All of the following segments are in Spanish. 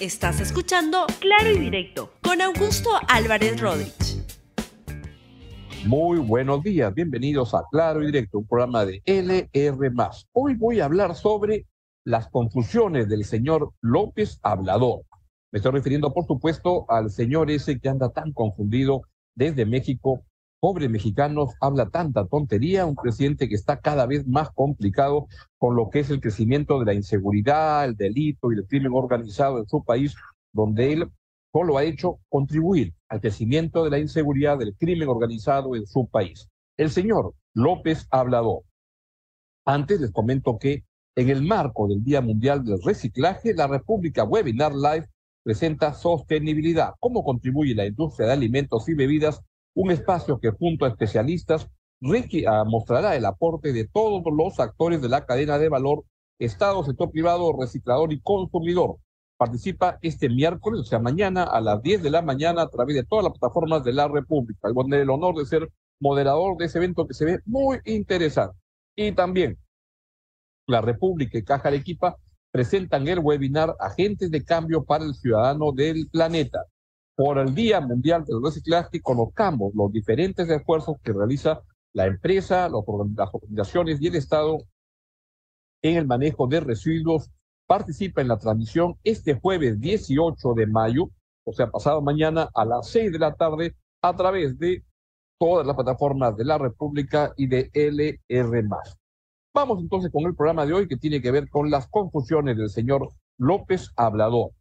Estás escuchando Claro y Directo con Augusto Álvarez Rodríguez. Muy buenos días, bienvenidos a Claro y Directo, un programa de LR. Hoy voy a hablar sobre las confusiones del señor López Hablador. Me estoy refiriendo, por supuesto, al señor ese que anda tan confundido desde México. Pobres mexicanos, habla tanta tontería, un presidente que está cada vez más complicado con lo que es el crecimiento de la inseguridad, el delito y el crimen organizado en su país, donde él solo ha hecho contribuir al crecimiento de la inseguridad, del crimen organizado en su país. El señor López Hablador. Antes les comento que en el marco del Día Mundial del Reciclaje, la República Webinar Live presenta Sostenibilidad, cómo contribuye la industria de alimentos y bebidas, un espacio que junto a especialistas ah, mostrará el aporte de todos los actores de la cadena de valor, Estado, sector privado, reciclador y consumidor. Participa este miércoles, o sea, mañana a las 10 de la mañana a través de todas las plataformas de la República. Y el honor de ser moderador de ese evento que se ve muy interesante. Y también la República y Caja Arequipa presentan el webinar Agentes de Cambio para el Ciudadano del Planeta. Por el Día Mundial del Reciclaje, conozcamos los diferentes esfuerzos que realiza la empresa, las organizaciones y el Estado en el manejo de residuos. Participa en la transmisión este jueves 18 de mayo, o sea, pasado mañana a las 6 de la tarde, a través de todas las plataformas de la República y de LR. Vamos entonces con el programa de hoy que tiene que ver con las confusiones del señor López Hablador.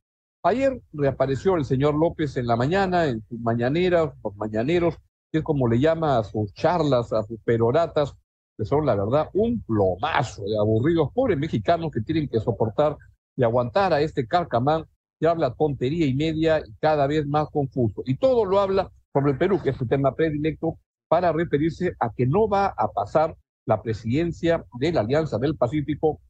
Ayer reapareció el señor López en la mañana, en sus mañaneras, los mañaneros, que es como le llama a sus charlas, a sus peroratas, que son la verdad un plomazo de aburridos pobres mexicanos que tienen que soportar y aguantar a este carcamán que habla tontería y media y cada vez más confuso. Y todo lo habla sobre el Perú, que es su tema predilecto, para referirse a que no va a pasar la presidencia de la Alianza del Pacífico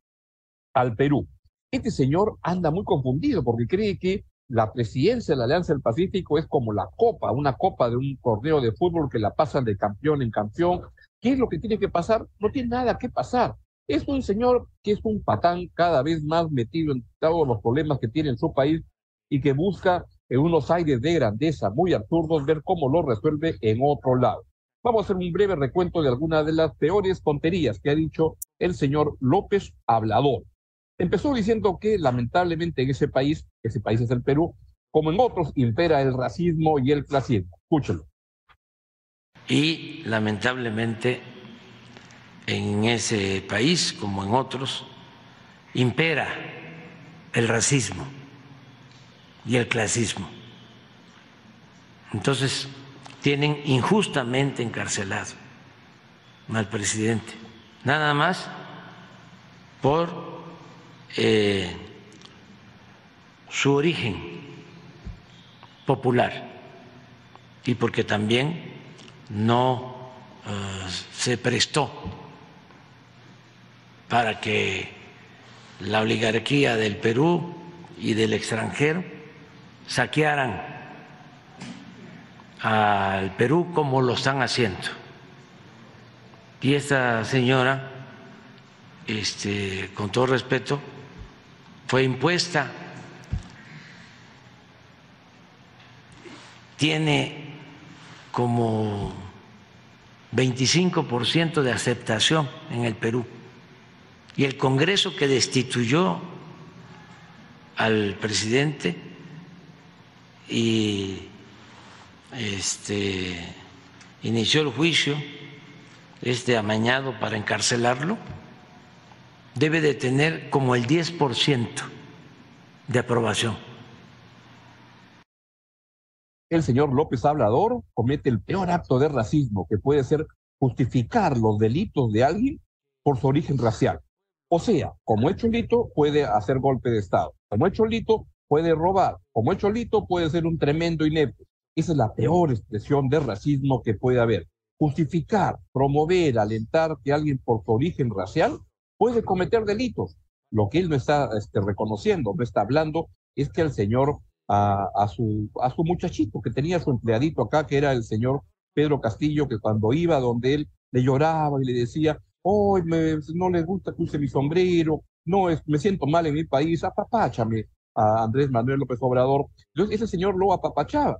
al Perú. Este señor anda muy confundido porque cree que la presidencia de la Alianza del Pacífico es como la copa, una copa de un torneo de fútbol que la pasan de campeón en campeón. ¿Qué es lo que tiene que pasar? No tiene nada que pasar. Es un señor que es un patán cada vez más metido en todos los problemas que tiene en su país y que busca en unos aires de grandeza muy absurdos ver cómo lo resuelve en otro lado. Vamos a hacer un breve recuento de algunas de las peores tonterías que ha dicho el señor López Hablador. Empezó diciendo que lamentablemente en ese país, ese país es el Perú, como en otros, impera el racismo y el clasismo. Escúchelo. Y lamentablemente en ese país, como en otros, impera el racismo y el clasismo. Entonces, tienen injustamente encarcelado al presidente, nada más por eh, su origen popular y porque también no eh, se prestó para que la oligarquía del Perú y del extranjero saquearan al Perú como lo están haciendo. Y esta señora, este, con todo respeto, fue impuesta, tiene como 25% de aceptación en el Perú. Y el Congreso que destituyó al presidente y este, inició el juicio, este amañado para encarcelarlo, debe de tener como el 10% de aprobación. El señor López Hablador comete el peor acto de racismo que puede ser justificar los delitos de alguien por su origen racial. O sea, como hecho Lito puede hacer golpe de Estado, como hecho Lito puede robar, como hecho Lito puede ser un tremendo inepto, esa es la peor expresión de racismo que puede haber. Justificar, promover, alentar que alguien por su origen racial puede cometer delitos. Lo que él no está este, reconociendo, no está hablando, es que el señor, a, su, a su muchachito que tenía su empleadito acá, que era el señor Pedro Castillo, que cuando iba donde él le lloraba y le decía, oh, no les gusta que use mi sombrero, no, me siento mal en mi país, apapáchame, a Andrés Manuel López Obrador. Entonces, ese señor lo apapachaba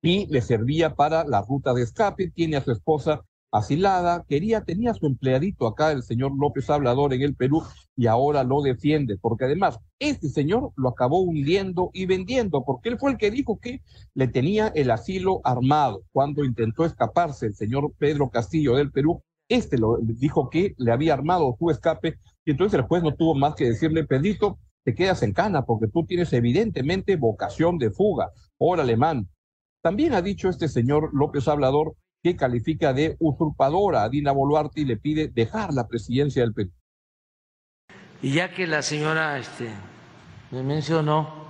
y le servía para la ruta de escape, tiene a su esposa asilada, quería, tenía su empleadito acá, el señor López Hablador en el Perú, y ahora lo defiende, porque además este señor lo acabó hundiendo y vendiendo, porque él fue el que dijo que le tenía el asilo armado cuando intentó escaparse el señor Pedro Castillo del Perú. Este lo dijo que le había armado su escape, y entonces el juez no tuvo más que decirle, Pedrito, te quedas en cana porque tú tienes evidentemente vocación de fuga. Ahora alemán. También ha dicho este señor López Hablador que califica de usurpadora a Dina Boluarte y le pide dejar la presidencia del Perú. Y ya que la señora este, me mencionó,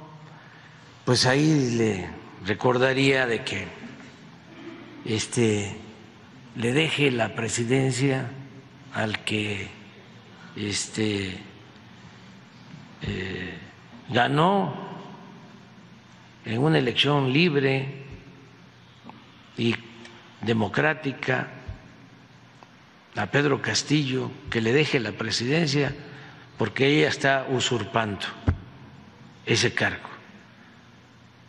pues ahí le recordaría de que este, le deje la presidencia al que este, eh, ganó en una elección libre y democrática a Pedro Castillo que le deje la presidencia porque ella está usurpando ese cargo.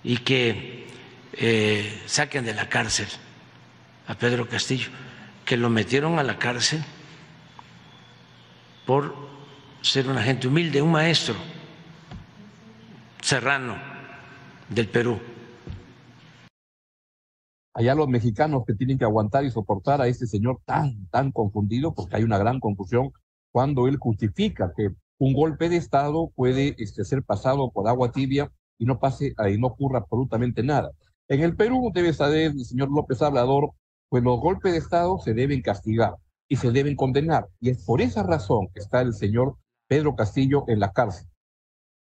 Y que eh, saquen de la cárcel a Pedro Castillo, que lo metieron a la cárcel por ser un agente humilde, un maestro serrano del Perú allá los mexicanos que tienen que aguantar y soportar a este señor tan, tan confundido, porque hay una gran confusión cuando él justifica que un golpe de Estado puede este, ser pasado por agua tibia y no pase, ahí no ocurra absolutamente nada. En el Perú, debe saber el señor López Hablador, pues los golpes de Estado se deben castigar y se deben condenar. Y es por esa razón que está el señor Pedro Castillo en la cárcel.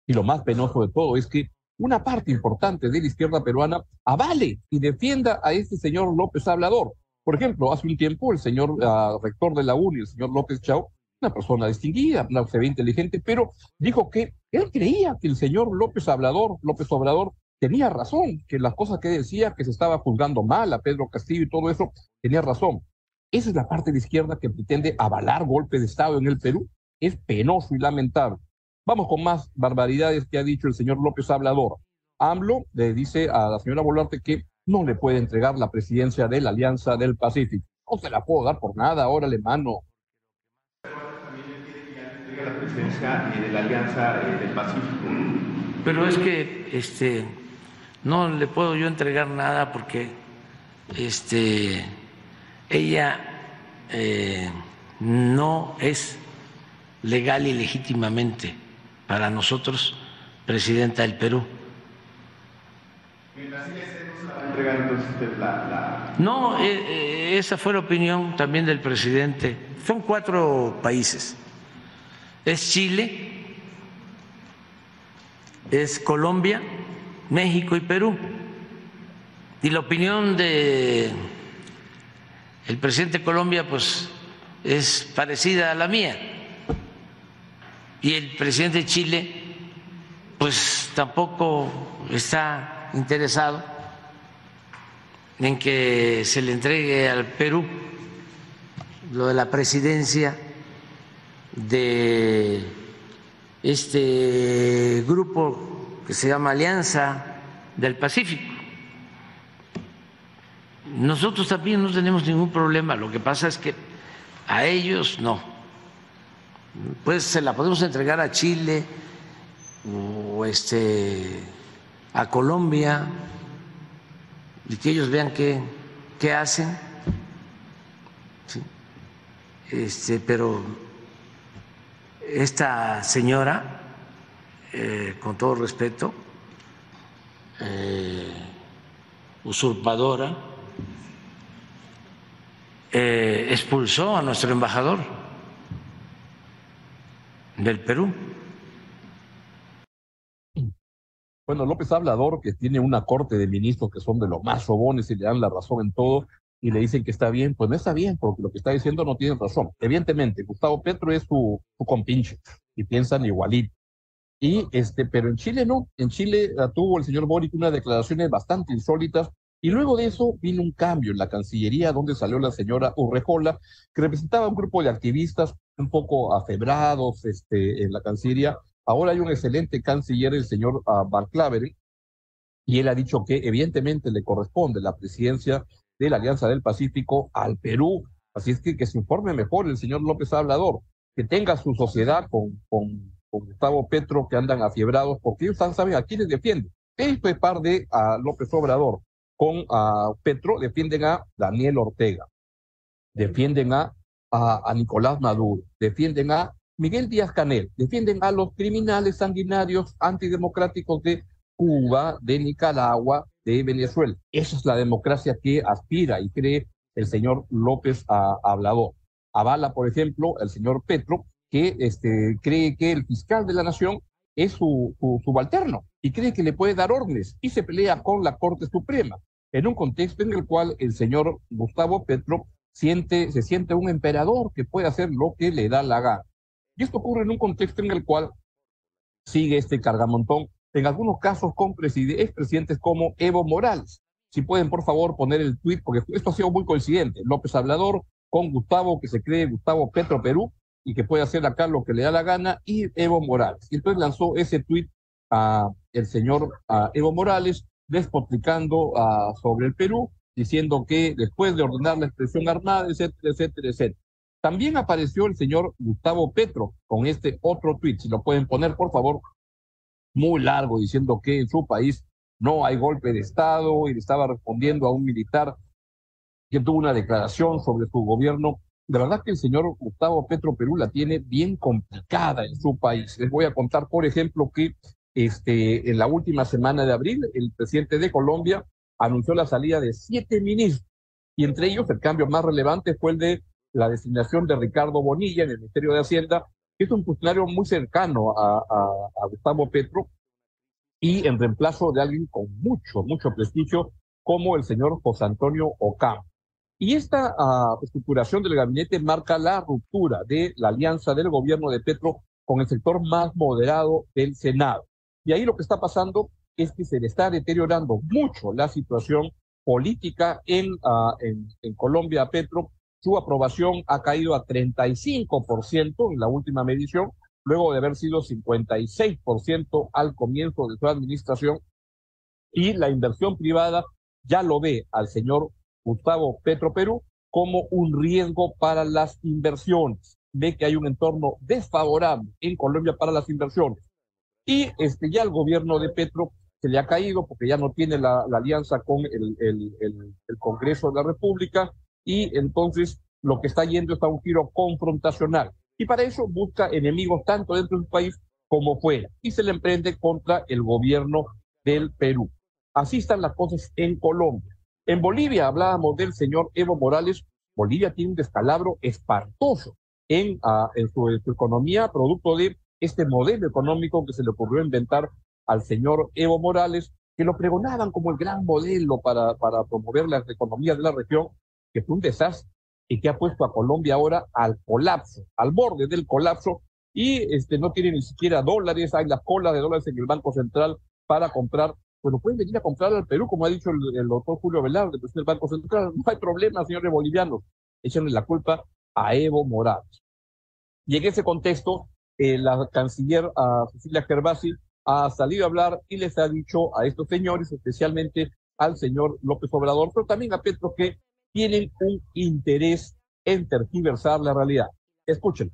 Y lo más penoso de todo es que una parte importante de la izquierda peruana avale y defienda a este señor López Hablador. Por ejemplo, hace un tiempo el señor ah, rector de la UNI, el señor López Chao, una persona distinguida, una se ve inteligente, pero dijo que él creía que el señor López Hablador, López Obrador, tenía razón, que las cosas que decía, que se estaba juzgando mal a Pedro Castillo y todo eso, tenía razón. Esa es la parte de la izquierda que pretende avalar golpe de Estado en el Perú. Es penoso y lamentable. Vamos con más barbaridades que ha dicho el señor López Hablador. AMLO le dice a la señora Boluarte que no le puede entregar la presidencia de la Alianza del Pacífico. No se la puedo dar por nada, órale, mano. la presidencia de la Alianza del Pacífico. Pero es que este no le puedo yo entregar nada porque este ella eh, no es legal y legítimamente para nosotros, presidenta del Perú. No, eh, eh, esa fue la opinión también del presidente. Son cuatro países. Es Chile, es Colombia, México y Perú. Y la opinión de el presidente de Colombia, pues, es parecida a la mía y el presidente de Chile pues tampoco está interesado en que se le entregue al Perú lo de la presidencia de este grupo que se llama Alianza del Pacífico. Nosotros también no tenemos ningún problema, lo que pasa es que a ellos no pues se la podemos entregar a Chile o este a Colombia y que ellos vean qué, qué hacen. Este, pero esta señora, eh, con todo respeto, eh, usurpadora, eh, expulsó a nuestro embajador del Perú. Bueno, López Hablador, que tiene una corte de ministros que son de los más sobones y le dan la razón en todo, y le dicen que está bien, pues no está bien, porque lo que está diciendo no tiene razón. Evidentemente, Gustavo Petro es su, compinche y piensan igualito. Y este, pero en Chile no, en Chile tuvo el señor Boric unas declaraciones bastante insólitas y luego de eso vino un cambio en la Cancillería, donde salió la señora Urrejola, que representaba un grupo de activistas un poco afebrados este, en la Cancillería, Ahora hay un excelente canciller, el señor uh, y él ha dicho que evidentemente le corresponde la presidencia de la Alianza del Pacífico al Perú. Así es que que se informe mejor el señor López Hablador, que tenga su sociedad con, con, con Gustavo Petro, que andan afiebrados, porque ellos saben a quiénes defienden. Esto es par de a López Obrador. Con a Petro defienden a Daniel Ortega, defienden a, a, Nicolás Maduro, defienden a Miguel Díaz Canel, defienden a los criminales sanguinarios antidemocráticos de Cuba, de Nicaragua, de Venezuela. Esa es la democracia que aspira y cree el señor López a, Hablador. Avala, por ejemplo, el señor Petro, que este, cree que el fiscal de la nación es su, su, subalterno y cree que le puede dar órdenes y se pelea con la Corte Suprema en un contexto en el cual el señor Gustavo Petro siente, se siente un emperador que puede hacer lo que le da la gana. Y esto ocurre en un contexto en el cual sigue este cargamontón en algunos casos con expresidentes como Evo Morales. Si pueden, por favor, poner el tuit, porque esto ha sido muy coincidente. López Hablador con Gustavo, que se cree Gustavo Petro Perú, y que puede hacer acá lo que le da la gana, y Evo Morales. Y entonces lanzó ese tuit a el señor a Evo Morales, despotricando a, sobre el Perú, diciendo que después de ordenar la expresión armada, etcétera, etcétera, etcétera. También apareció el señor Gustavo Petro con este otro tuit. Si lo pueden poner, por favor, muy largo diciendo que en su país no hay golpe de Estado y le estaba respondiendo a un militar que tuvo una declaración sobre su gobierno. De verdad que el señor Gustavo Petro Perú la tiene bien complicada en su país. Les voy a contar, por ejemplo, que este, en la última semana de abril el presidente de Colombia anunció la salida de siete ministros y entre ellos el cambio más relevante fue el de la designación de Ricardo Bonilla en el Ministerio de Hacienda es un funcionario muy cercano a, Gustavo Petro y en reemplazo de alguien con mucho, mucho prestigio como el señor José Antonio Ocampo. Y esta uh, estructuración del gabinete marca la ruptura de la alianza del gobierno de Petro con el sector más moderado del Senado. Y ahí lo que está pasando es que se le está deteriorando mucho la situación política en, uh, en, en Colombia Petro su aprobación ha caído a 35% en la última medición, luego de haber sido 56% al comienzo de su administración. Y la inversión privada ya lo ve al señor Gustavo Petro Perú como un riesgo para las inversiones. Ve que hay un entorno desfavorable en Colombia para las inversiones. Y este, ya el gobierno de Petro se le ha caído porque ya no tiene la, alianza con el, Congreso de la República y entonces lo que está yendo es a un giro confrontacional. Y para eso busca enemigos tanto dentro del país como fuera. Y se le emprende contra el gobierno del Perú. Así están las cosas en Colombia. En Bolivia hablábamos del señor Evo Morales. Bolivia tiene un descalabro espantoso en, su, en su economía, producto de este modelo económico que se le ocurrió inventar al señor Evo Morales, que lo pregonaban como el gran modelo para, para promover las economías de la región, que fue un desastre y que ha puesto a Colombia ahora al colapso, al borde del colapso, y este, no tiene ni siquiera dólares, hay las colas de dólares en el Banco Central para comprar, bueno, pueden venir a comprar al Perú, como ha dicho el, doctor Julio Velarde, presidente del Banco Central, no hay problema, señores bolivianos, échenle la culpa a Evo Morales. Y en ese contexto, eh, la canciller uh, Cecilia Gervasi ha salido a hablar y les ha dicho a estos señores, especialmente al señor López Obrador, pero también a Petro, que tienen un interés en tergiversar la realidad. Escuchen.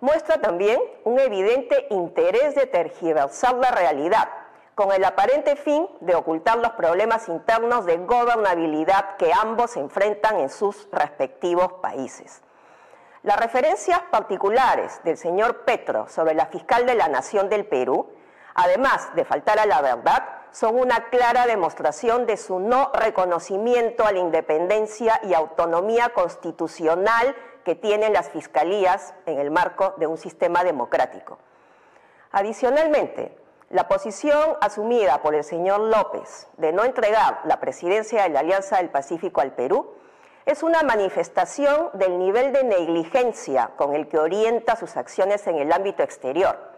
Muestra también un evidente interés de tergiversar la realidad, con el aparente fin de ocultar los problemas internos de gobernabilidad que ambos enfrentan en sus respectivos países. Las referencias particulares del señor Petro sobre la fiscal de la Nación del Perú, además de faltar a la verdad, son una clara demostración de su no reconocimiento a la independencia y autonomía constitucional que tienen las fiscalías en el marco de un sistema democrático. Adicionalmente, la posición asumida por el señor López de no entregar la presidencia de la Alianza del Pacífico al Perú es una manifestación del nivel de negligencia con el que orienta sus acciones en el ámbito exterior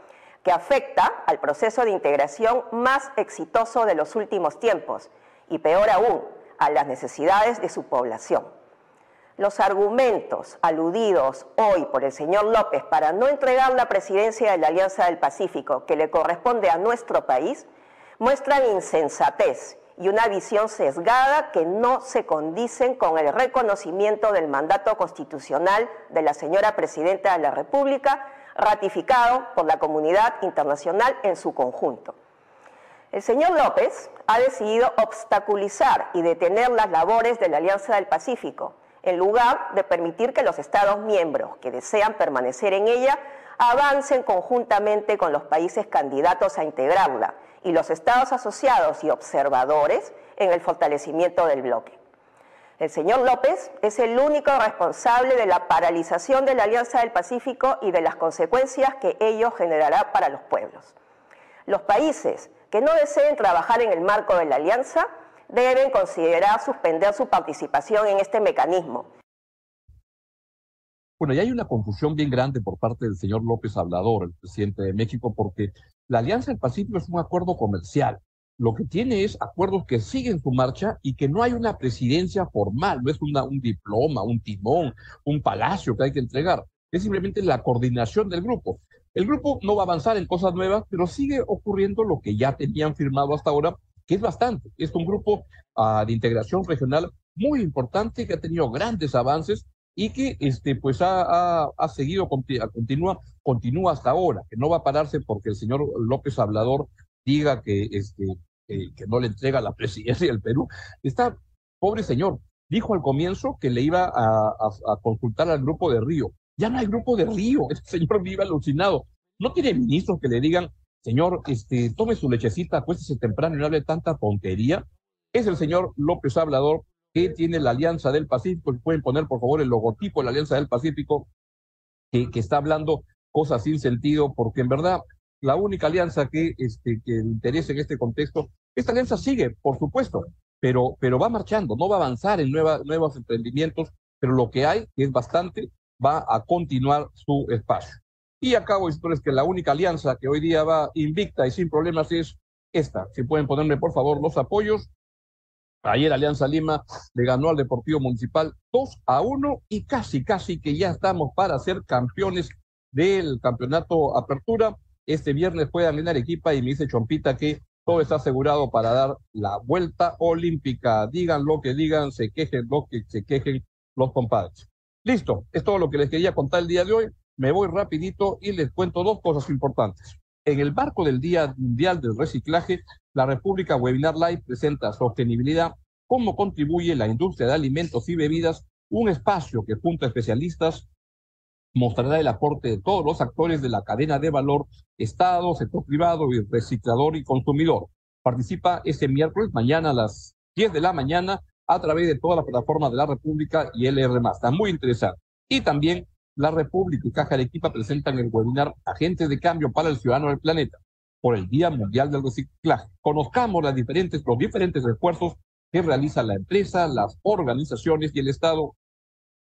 que afecta al proceso de integración más exitoso de los últimos tiempos y peor aún, a las necesidades de su población. Los argumentos aludidos hoy por el señor López para no entregar la presidencia de la Alianza del Pacífico que le corresponde a nuestro país muestran insensatez y una visión sesgada que no se condicen con el reconocimiento del mandato constitucional de la señora Presidenta de la República, ratificado por la comunidad internacional en su conjunto. El señor López ha decidido obstaculizar y detener las labores de la Alianza del Pacífico, en lugar de permitir que los Estados miembros que desean permanecer en ella avancen conjuntamente con los países candidatos a integrarla y los Estados asociados y observadores en el fortalecimiento del bloque. El señor López es el único responsable de la paralización de la Alianza del Pacífico y de las consecuencias que ello generará para los pueblos. Los países que no deseen trabajar en el marco de la alianza deben considerar suspender su participación en este mecanismo. Bueno, y hay una confusión bien grande por parte del señor López Hablador, el presidente de México, porque la Alianza del Pacífico es un acuerdo comercial. Lo que tiene es acuerdos que siguen su marcha y que no hay una presidencia formal, no es una, un diploma, un timón, un palacio que hay que entregar. Es simplemente la coordinación del grupo. El grupo no va a avanzar en cosas nuevas, pero sigue ocurriendo lo que ya tenían firmado hasta ahora que es bastante. Es un grupo uh, de integración regional muy importante que ha tenido grandes avances y que este, pues ha, ha, ha seguido, continúa, continúa hasta ahora, que no va a pararse porque el señor López Hablador diga que, este, eh, que no le entrega la presidencia del Perú. Está, pobre señor, dijo al comienzo que le iba a, a, consultar al grupo de Río. Ya no hay grupo de Río, el señor vive alucinado. No tiene ministros que le digan, señor, este, tome su lechecita, acuéstese temprano y no hable tanta tontería. Es el señor López Hablador que tiene la Alianza del Pacífico. Pueden poner, por favor, el logotipo de la Alianza del Pacífico, que, que está hablando cosas sin sentido, porque en verdad la única alianza que, este, que interesa en este contexto, esta alianza sigue, por supuesto, pero, pero va marchando, no va a avanzar en nueva, nuevos emprendimientos, pero lo que hay, que es bastante, va a continuar su espacio. Y acabo es que la única alianza que hoy día va invicta y sin problemas es esta. Si pueden ponerme, por favor, los apoyos. Ayer Alianza Lima le ganó al Deportivo Municipal 2 a 1 y casi, casi que ya estamos para ser campeones del campeonato Apertura. Este viernes juegan en Arequipa y me dice Chompita que todo está asegurado para dar la vuelta olímpica. Digan lo que digan, se quejen lo que se quejen los compadres. Listo, es todo lo que les quería contar el día de hoy me voy rapidito y les cuento dos cosas importantes. En el marco del Día Mundial del Reciclaje, la República Webinar Live presenta Sostenibilidad, cómo contribuye la industria de alimentos y bebidas, un espacio que junto a especialistas mostrará el aporte de todos los actores de la cadena de valor, Estado, sector privado, y reciclador y consumidor. Participa este miércoles, mañana a las 10 de la mañana, a través de todas las plataformas de la República y LR+. Está muy interesante. Y también la República y Caja Arequipa presentan el webinar Agentes de Cambio para el Ciudadano del Planeta por el Día Mundial del Reciclaje. Conozcamos las diferentes, los diferentes esfuerzos que realiza la empresa, las organizaciones y el Estado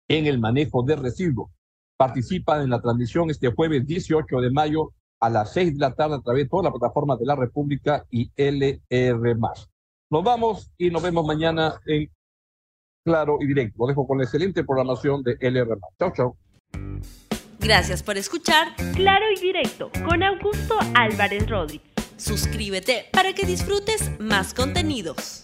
en el manejo de residuos. Participan en la transmisión este jueves 18 de mayo a las 6 de la tarde a través de todas las plataformas de la República y LR+. Nos vamos y nos vemos mañana en Claro y Directo. Lo dejo con la excelente programación de LR+. Chao, chao. Gracias por escuchar Claro y Directo con Augusto Álvarez Rodríguez. Suscríbete para que disfrutes más contenidos.